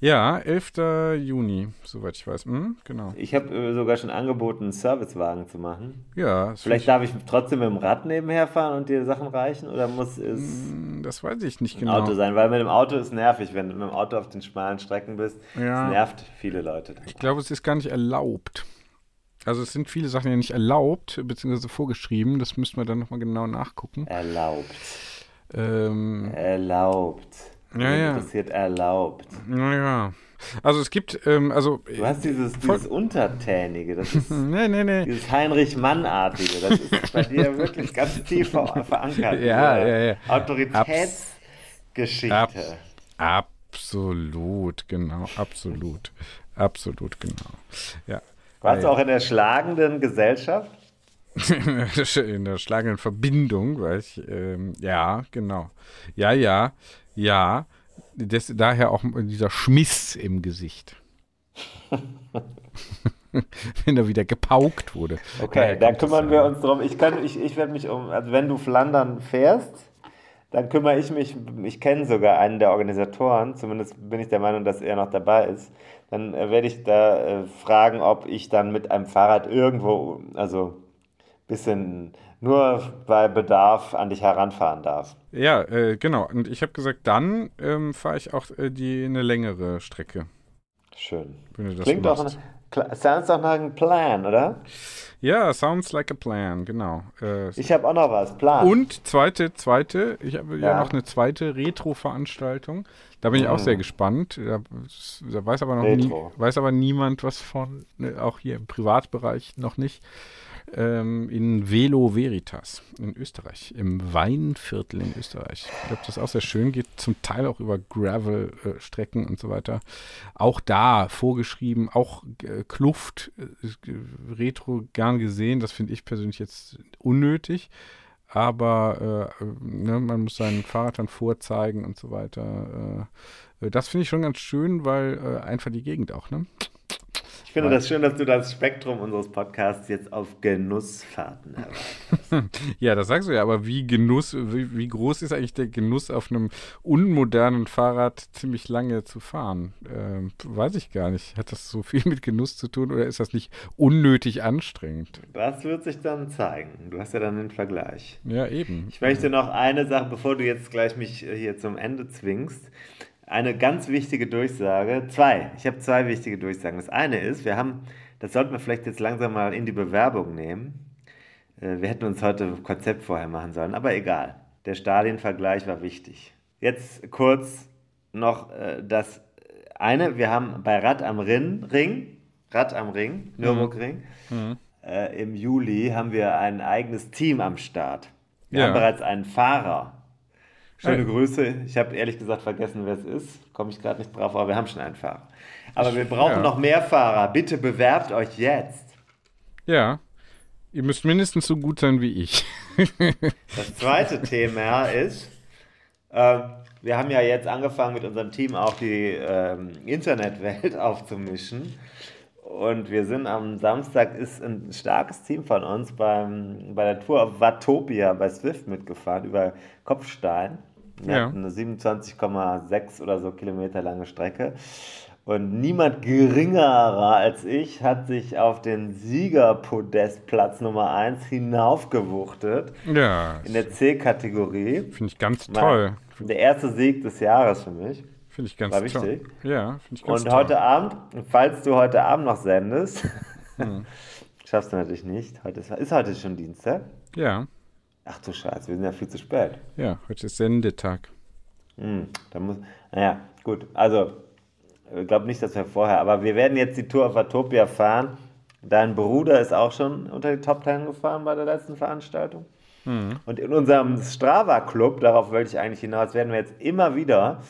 Ja, 11. Juni, soweit ich weiß. Mhm, genau. Ich habe äh, sogar schon angeboten, einen Servicewagen zu machen. Ja, Vielleicht darf ich trotzdem mit dem Rad nebenher fahren und dir Sachen reichen oder muss es find- das weiß ich nicht ein genau. Auto sein? Weil mit dem Auto ist nervig, wenn du mit dem Auto auf den schmalen Strecken bist. Ja. Das nervt viele Leute. Ich glaube, es ist gar nicht erlaubt. Also es sind viele Sachen ja nicht erlaubt, beziehungsweise vorgeschrieben. Das müssten wir dann nochmal genau nachgucken. Erlaubt. Ähm, Erlaubt. Ja, ja. Interessiert erlaubt. naja. Also es gibt, ähm, also. Du hast dieses, dieses Untertänige, das ist Nee, nee, nee. dieses Heinrich-Mann-artige, das ist bei dir wirklich ganz tief ver verankert. Ja, ja, ja. Autoritätsgeschichte. Ab- Absolut, genau, absolut. Absolut, genau. Ja. Warst du auch in der schlagenden Gesellschaft? in der schlagenden Verbindung, weil ich, ähm, ja, genau. Ja, ja, ja. Das, daher auch dieser Schmiss im Gesicht. wenn er wieder gepaukt wurde. Okay, da kümmern wir uns drum. Ich, ich, ich werde mich um, also wenn du Flandern fährst, dann kümmere ich mich, ich kenne sogar einen der Organisatoren, zumindest bin ich der Meinung, dass er noch dabei ist. Dann äh, werde ich da äh, fragen, ob ich dann mit einem Fahrrad irgendwo, also ein bisschen nur bei Bedarf an dich heranfahren darf. Ja, äh, genau. Und ich habe gesagt, dann ähm, fahre ich auch äh, die eine längere Strecke. Schön. Klingt doch, sounds doch nach einem Plan, oder? Ja, sounds like a plan, genau. Äh, ich habe auch noch was, Plan. Und zweite, zweite, ich habe ja. ja. noch eine zweite Retro-Veranstaltung. Da bin ich auch sehr mhm. gespannt. Da, da, weiß aber noch nie, weiß aber niemand was von, ne, auch hier im Privatbereich noch nicht ähm, in Velo Veritas in Österreich, im Weinviertel in Österreich. Ich glaube, das ist auch sehr schön, geht zum Teil auch über Gravel-Strecken und so weiter. Auch da vorgeschrieben, auch äh, Kluft, äh, Retro gern gesehen, das finde ich persönlich jetzt unnötig aber äh, ne, man muss sein Fahrrad dann vorzeigen und so weiter. Äh, das finde ich schon ganz schön, weil äh, einfach die Gegend auch, ne? Ich finde das schön, dass du das Spektrum unseres Podcasts jetzt auf Genussfahrten erweiterst. ja, das sagst du ja, aber wie Genuss, wie, wie, groß ist eigentlich der Genuss auf einem unmodernen Fahrrad ziemlich lange zu fahren? Ähm, weiß ich gar nicht. Hat das so viel mit Genuss zu tun oder ist das nicht unnötig anstrengend? Das wird sich dann zeigen. Du hast ja dann den Vergleich. Ja, eben. Ich möchte noch eine Sache, bevor du jetzt gleich mich hier zum Ende zwingst eine ganz wichtige Durchsage. Zwei. Ich habe zwei wichtige Durchsagen. Das eine ist, wir haben, das sollten wir vielleicht jetzt langsam mal in die Bewerbung nehmen. Äh, wir hätten uns heute ein Konzept vorher machen sollen, aber egal. Der Stadienvergleich war wichtig. Jetzt kurz noch äh, das eine. Wir haben bei Rad am Ring, Ring Rad am Ring, Nürburgring, mhm. mhm. äh, im Juli haben wir ein eigenes Team am Start. Wir ja. haben bereits einen Fahrer Schöne Grüße. Ich habe ehrlich gesagt vergessen, wer es ist. Komme ich gerade nicht drauf, aber wir haben schon einen Fahrer. Aber wir brauchen ja. noch mehr Fahrer. Bitte bewerbt euch jetzt. Ja. Ihr müsst mindestens so gut sein wie ich. das zweite Thema ist, äh, wir haben ja jetzt angefangen mit unserem Team auch die äh, Internetwelt aufzumischen. Und wir sind am Samstag, ist ein starkes Team von uns beim, bei der Tour auf Watopia bei Swift mitgefahren über Kopfstein. Wir ja. hatten eine 27,6 oder so Kilometer lange Strecke. Und niemand geringerer als ich hat sich auf den Siegerpodestplatz Nummer 1 hinaufgewuchtet. Ja. In der C-Kategorie. Finde ich ganz toll. Der erste Sieg des Jahres für mich. Finde ich ganz War wichtig. Toll. Ja, finde ich ganz Und toll. heute Abend, falls du heute Abend noch sendest, hm. schaffst du natürlich nicht. Heute ist, ist heute schon Dienstag? Ja. Ach du Scheiße, wir sind ja viel zu spät. Ja, heute ist Sendetag. Hm, da muss, naja, gut. Also, ich glaube nicht, dass wir vorher, aber wir werden jetzt die Tour auf Atopia fahren. Dein Bruder ist auch schon unter die Top Ten gefahren bei der letzten Veranstaltung. Mhm. Und in unserem Strava-Club, darauf wollte ich eigentlich hinaus, werden wir jetzt immer wieder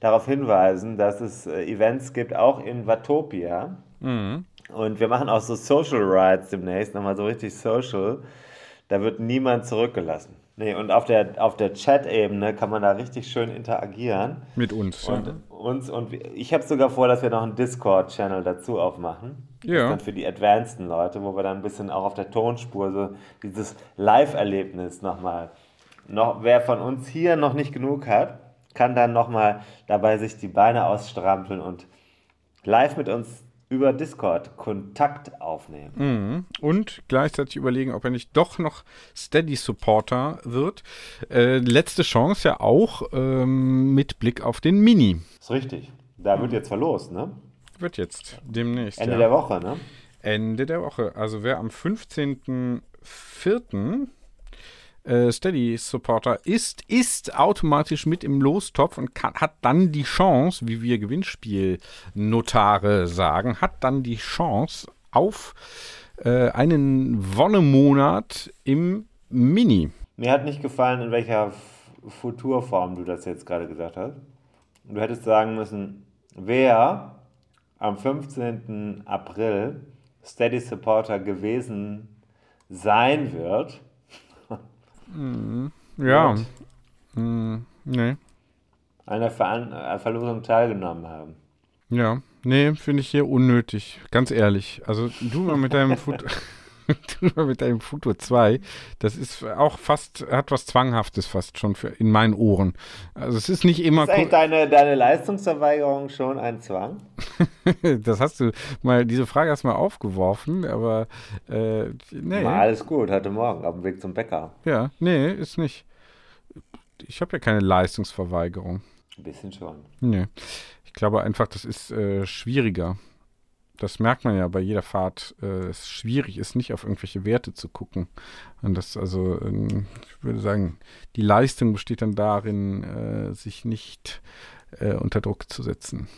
darauf hinweisen, dass es äh, Events gibt, auch in Watopia. Mhm. Und wir machen auch so Social Rides demnächst, nochmal so richtig social. Da wird niemand zurückgelassen. Nee, und auf der, auf der Chat-Ebene kann man da richtig schön interagieren. Mit uns. Und, ja. uns, und ich habe sogar vor, dass wir noch einen Discord-Channel dazu aufmachen. Ja. dann für die advanceden Leute, wo wir dann ein bisschen auch auf der Tonspur so dieses Live-Erlebnis nochmal. Noch, wer von uns hier noch nicht genug hat, kann dann nochmal dabei sich die Beine ausstrampeln und live mit uns über Discord Kontakt aufnehmen. Mhm. Und gleichzeitig überlegen, ob er nicht doch noch Steady-Supporter wird. Äh, letzte Chance ja auch ähm, mit Blick auf den Mini. Ist richtig. Da wird jetzt verlost, ne? Wird jetzt demnächst. Ende ja. der Woche, ne? Ende der Woche. Also wer am 15.04 äh, Steady-Supporter ist, ist automatisch mit im Lostopf und kann, hat dann die Chance, wie wir Gewinnspielnotare sagen, hat dann die Chance auf äh, einen Wonnemonat im Mini. Mir hat nicht gefallen, in welcher Futurform du das jetzt gerade gesagt hast. Du hättest sagen müssen, wer am 15. April Steady Supporter gewesen sein wird, Mhm. Ja. Mhm. Nee. An der Ver äh, Verlosung teilgenommen haben. Ja. Nee, finde ich hier unnötig. Ganz ehrlich. Also du mal mit deinem Foto. mal mit deinem Foto 2, das ist auch fast, hat was Zwanghaftes fast schon für, in meinen Ohren. Also es ist nicht immer. Ist eigentlich deine, deine Leistungsverweigerung schon ein Zwang? das hast du mal, diese Frage hast du mal aufgeworfen, aber äh, nee. Mal alles gut, heute Morgen auf dem Weg zum Bäcker. Ja, nee, ist nicht. Ich habe ja keine Leistungsverweigerung. Ein bisschen schon. Nee. Ich glaube einfach, das ist äh, schwieriger. Das merkt man ja bei jeder Fahrt. Äh, es schwierig ist, nicht auf irgendwelche Werte zu gucken. Und das, also, äh, ich würde sagen, die Leistung besteht dann darin, äh, sich nicht äh, unter Druck zu setzen.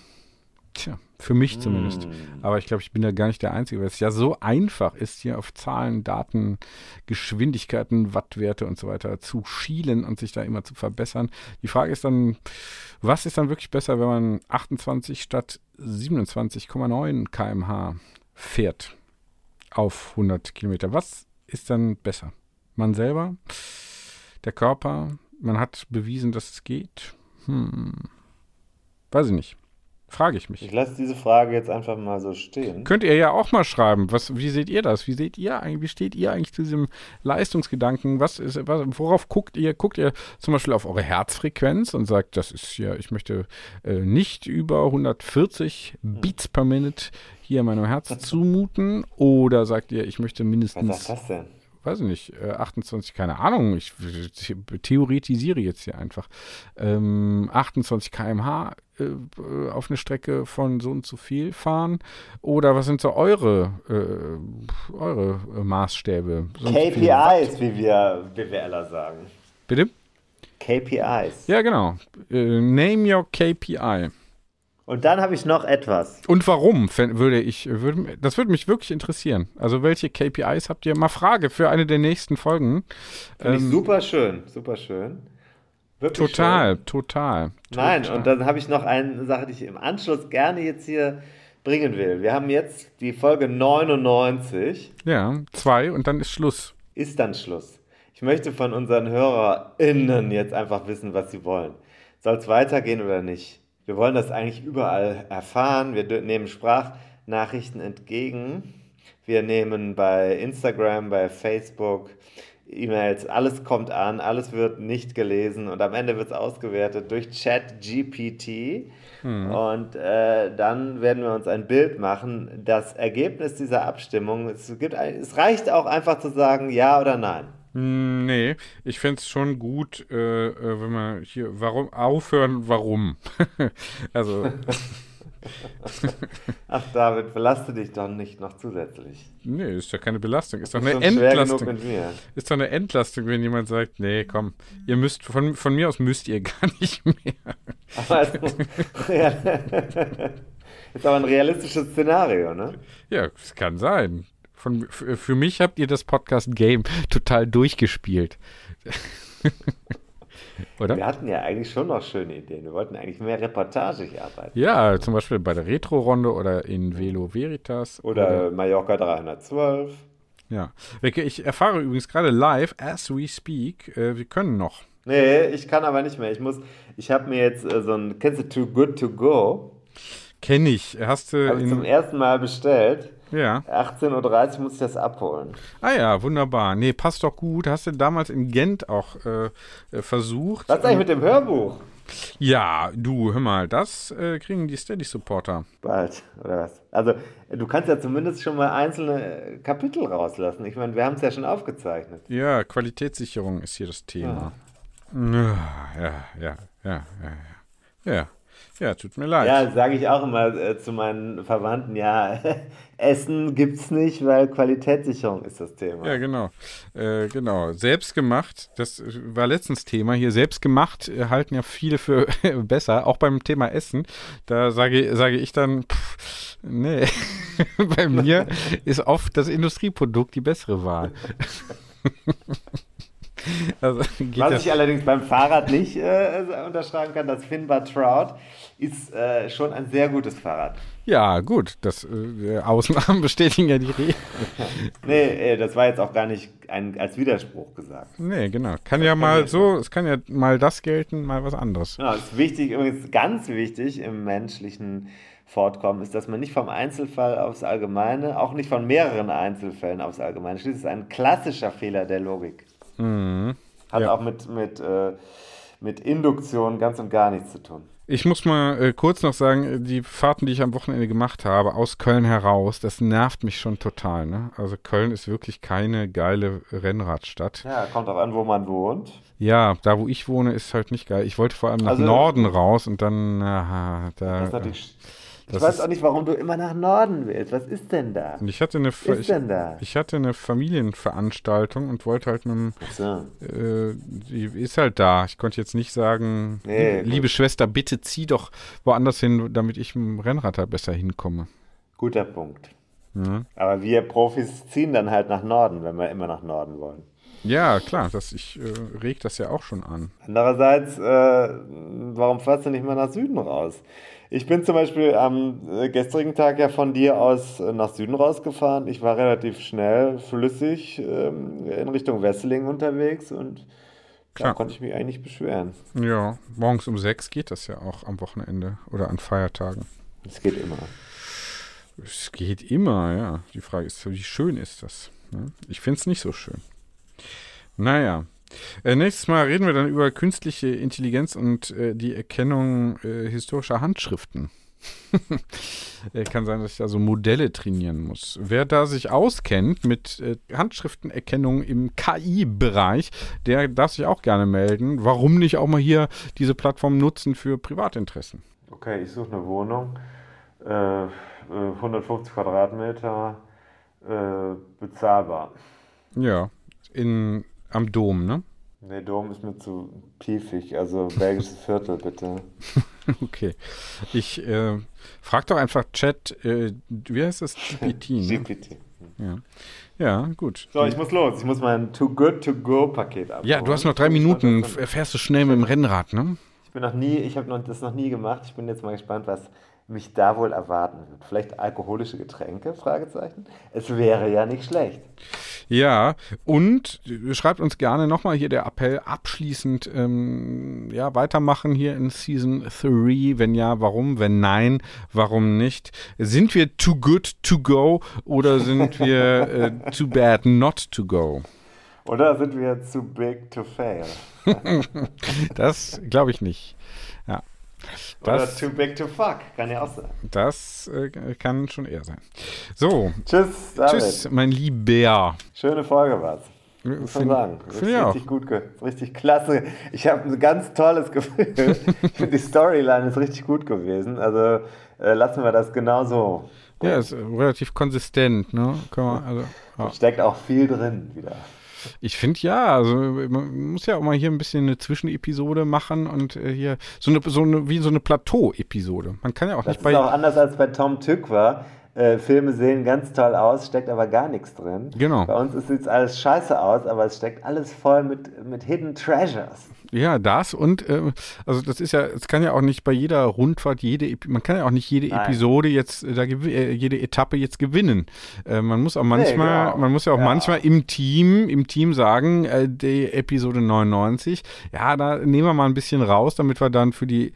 Tja, für mich zumindest. Mm. Aber ich glaube, ich bin da gar nicht der Einzige, weil es ja so einfach ist, hier auf Zahlen, Daten, Geschwindigkeiten, Wattwerte und so weiter zu schielen und sich da immer zu verbessern. Die Frage ist dann, was ist dann wirklich besser, wenn man 28 statt 27,9 km/h fährt auf 100 Kilometer? Was ist dann besser? Man selber? Der Körper? Man hat bewiesen, dass es geht? Hm. Weiß ich nicht. Frage ich mich. Ich lasse diese Frage jetzt einfach mal so stehen. Könnt ihr ja auch mal schreiben. Was, wie seht ihr das? Wie seht ihr eigentlich, wie steht ihr eigentlich zu diesem Leistungsgedanken? Was ist, was, worauf guckt ihr? Guckt ihr zum Beispiel auf eure Herzfrequenz und sagt, das ist hier, ich möchte äh, nicht über 140 Beats per Minute hier meinem Herz zumuten? Oder sagt ihr, ich möchte Was mindestens sagt das denn? weiß ich nicht, äh, 28, keine Ahnung, ich ich theoretisiere jetzt hier einfach, ähm, 28 km/h äh, äh, auf eine Strecke von so und so viel fahren? Oder was sind so eure, äh, eure äh, Maßstäbe? So und so? KPIs, wie wir BWLer sagen. Bitte? KPIs. Ja, genau. Äh, name your KPI. Und dann habe ich noch etwas. Und warum würde ich, würde, das würde mich wirklich interessieren. Also welche KPIs habt ihr? Mal Frage für eine der nächsten Folgen. Finde ich Ähm, super schön, super schön. Wirklich Total, schön. total. Nein, total. und dann habe ich noch eine Sache, die ich im Anschluss gerne jetzt hier bringen will. Wir haben jetzt die Folge 99. Ja, zwei und dann ist Schluss. Ist dann Schluss. Ich möchte von unseren HörerInnen jetzt einfach wissen, was sie wollen. Soll es weitergehen oder nicht? Wir wollen das eigentlich überall erfahren. Wir nehmen Sprachnachrichten entgegen. Wir nehmen bei Instagram, bei Facebook E-Mails, alles kommt an, alles wird nicht gelesen und am Ende wird es ausgewertet durch ChatGPT. Und äh, dann werden wir uns ein Bild machen. Das Ergebnis dieser Abstimmung, es, gibt, ein- es reicht auch einfach zu sagen ja oder nein. Hm, Nee, ich fände es schon gut, äh, äh, wenn man hier, warum, aufhören, warum. also, Ach David, belaste dich doch nicht noch zusätzlich. nee, ist ja keine Belastung, ist doch eine Entlastung. Ist doch eine Entlastung, wenn jemand sagt, nee, komm, ihr müsst, von, von mir aus müsst ihr gar nicht mehr. Es ist aber ein realistisches Szenario, ne? Ja, es kann sein. Von, für, für mich habt ihr das Podcast-Game total durchgespielt. Oder? Wir hatten ja eigentlich schon noch schöne Ideen. Wir wollten eigentlich mehr reportagig arbeiten. Ja, zum Beispiel bei der Retro-Runde oder in Velo Veritas. Oder Mallorca 312. Ja. Ich erfahre übrigens gerade live, as we speak, äh, wir können noch. Nee, ich kann aber nicht mehr. Ich muss, ich habe mir jetzt äh, so ein, kennst du Too Good To Go? Kenn ich. Hast du Habe ich zum ersten Mal bestellt. Ja. 18.30 Uhr muss ich das abholen. Ah ja, wunderbar. Nee, passt doch gut. Hast du damals in Gent auch äh, äh, versucht? Was ist eigentlich mit dem Hörbuch? Ja, du, hör mal, das äh, kriegen die Steady-Supporter. Bald, oder was? Also, du kannst ja zumindest schon mal einzelne äh, Kapitel rauslassen. Ich meine, wir haben es ja schon aufgezeichnet. Ja, Qualitätssicherung ist hier das Thema. Ja, ja, ja, ja, ja. Ja, ja tut mir leid. Ja, sage ich auch immer äh, zu meinen Verwandten, ja, Essen gibt's nicht, weil Qualitätssicherung ist das Thema. Ja, genau. Äh, genau. Selbstgemacht, das äh, war letztens Thema hier. Selbstgemacht äh, halten ja viele für besser, auch beim Thema Essen. Da sage, sage ich dann, pff, nee, bei mir ist oft das Industrieprodukt die bessere Wahl. also, Was ja, ich allerdings beim Fahrrad nicht äh, unterschreiben kann, das Finbar Trout ist äh, schon ein sehr gutes Fahrrad. ja, gut, das äh, Ausnahmen bestätigen ja die Regel. Nee, äh, das war jetzt auch gar nicht ein, als Widerspruch gesagt. Nee, genau. Kann ja mal so, es kann ja mal das gelten, mal was anderes. Genau, das ist wichtig, übrigens ganz wichtig im menschlichen fortkommen, ist, dass man nicht vom Einzelfall aufs Allgemeine, auch nicht von mehreren Einzelfällen aufs Allgemeine schließt. Das ist ein klassischer Fehler der Logik. Mhm. Hat Ja. auch mit, mit, äh, mit Induktion ganz und gar nichts zu tun. Ich muss mal äh, kurz noch sagen, äh, die Fahrten, die ich am Wochenende gemacht habe, aus Köln heraus, das nervt mich schon total. Ne? Also Köln ist wirklich keine geile Rennradstadt. Ja, kommt auch an, wo man wohnt. Ja, da wo ich wohne, ist halt nicht geil. Ich wollte vor allem nach Also- Norden raus und dann, aha, da. Das ist natürlich. Ich das weiß auch nicht, warum du immer nach Norden willst. Was ist denn da? Ich hatte eine, Was ist ich, denn da? ich hatte eine Familienveranstaltung und wollte halt mit dem So. äh, die ist halt da. Ich konnte jetzt nicht sagen, Nee, liebe, liebe Schwester, bitte zieh doch woanders hin, damit ich mit dem Rennrad da besser hinkomme. Guter Punkt. Ja, Aber wir Profis ziehen dann halt nach Norden, wenn wir immer nach Norden wollen. ja klar, das, ich äh, reg das ja auch schon an. Andererseits, äh, warum fährst du nicht mal nach Süden raus? Ich bin zum Beispiel am äh, gestrigen Tag ja von dir aus äh, nach Süden rausgefahren. Ich war relativ schnell, flüssig ähm, in Richtung Wesseling unterwegs und da Klar. konnte ich mich eigentlich beschweren. Ja, morgens um sechs geht das ja auch am Wochenende oder an Feiertagen. Es geht immer. Es geht immer, ja. Die Frage ist, wie schön ist das? Ne? Ich finde es nicht so schön. Naja. Äh, nächstes Mal reden wir dann über künstliche Intelligenz und äh, die Erkennung äh, historischer Handschriften. äh, kann sein, dass ich da so Modelle trainieren muss. Wer da sich auskennt mit äh, Handschriftenerkennung im KI-Bereich, der darf sich auch gerne melden. Warum nicht auch mal hier diese Plattform nutzen für Privatinteressen? Okay, ich suche eine Wohnung. Äh, äh, 150 Quadratmeter. Bezahlbar. Ja, in, am Dom, ne? Nee, Dom ist mir zu piefig. Also belgisches Viertel, bitte. Okay. Ich äh, frag doch einfach Chat, äh, wie heißt das? GPT, ne? GPT. Ja. ja, gut. So, ich muss los. Ich muss mein Too Good To Go Paket abholen. Ja, du hast noch drei Minuten. Fährst du schnell mit dem Rennrad, ne? Ich bin noch nie, ich habe das noch nie gemacht. Ich bin jetzt mal gespannt, was mich da wohl erwarten wird. Vielleicht alkoholische Getränke? Fragezeichen. Es wäre ja nicht schlecht. Ja, und schreibt uns gerne nochmal hier der Appell abschließend, ähm, ja, weitermachen hier in Season 3. Wenn ja, warum? Wenn nein, warum nicht? Sind wir too good to go oder sind wir äh, too bad not to go? Oder sind wir zu big to fail? Das glaube ich nicht. Ja. Oder Das, too big to fuck? Kann ja auch sein. das äh, kann schon eher sein. So, Tschüss, David. tschüss, mein Lieber. Schöne Folge war's. Muss man sagen. Ist richtig gut, richtig klasse. Ich habe ein ganz tolles Gefühl. ich finde, die Storyline ist richtig gut gewesen. Also äh, lassen wir das genau so. Ja, ist äh, relativ konsistent, ne? Kann man, also, ja. Steckt auch viel drin wieder. Ich finde ja, also man muss ja auch mal hier ein bisschen eine Zwischenepisode machen und äh, hier so eine, so eine, wie so eine Plateau-Episode. Man kann ja auch Das nicht ist bei. auch anders als bei Tom Tykwer. Äh, Filme sehen ganz toll aus, steckt aber gar nichts drin. Genau. Bei uns sieht alles scheiße aus, aber es steckt alles voll mit, mit Hidden Treasures. Ja, das und äh, also das ist ja, es kann ja auch nicht bei jeder Rundfahrt jede, man kann ja auch nicht jede Nein. Episode jetzt, äh, da äh, jede Etappe jetzt gewinnen. Äh, man muss auch manchmal, genau. man muss ja auch Ja. manchmal im Team, im Team sagen, äh, die Episode 99, ja, da nehmen wir mal ein bisschen raus, damit wir dann für die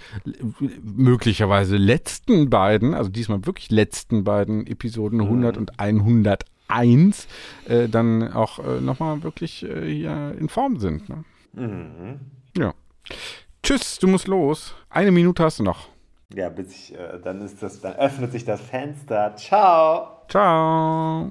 möglicherweise letzten beiden, also diesmal wirklich letzten beiden Episoden 100 und 101, äh, dann auch äh, nochmal wirklich äh, hier in Form sind. Ne? Mhm. Ja. Tschüss, du musst los. Eine Minute hast du noch. Ja, bis ich, äh, dann ist das, dann öffnet sich das Fenster. Ciao! Ciao.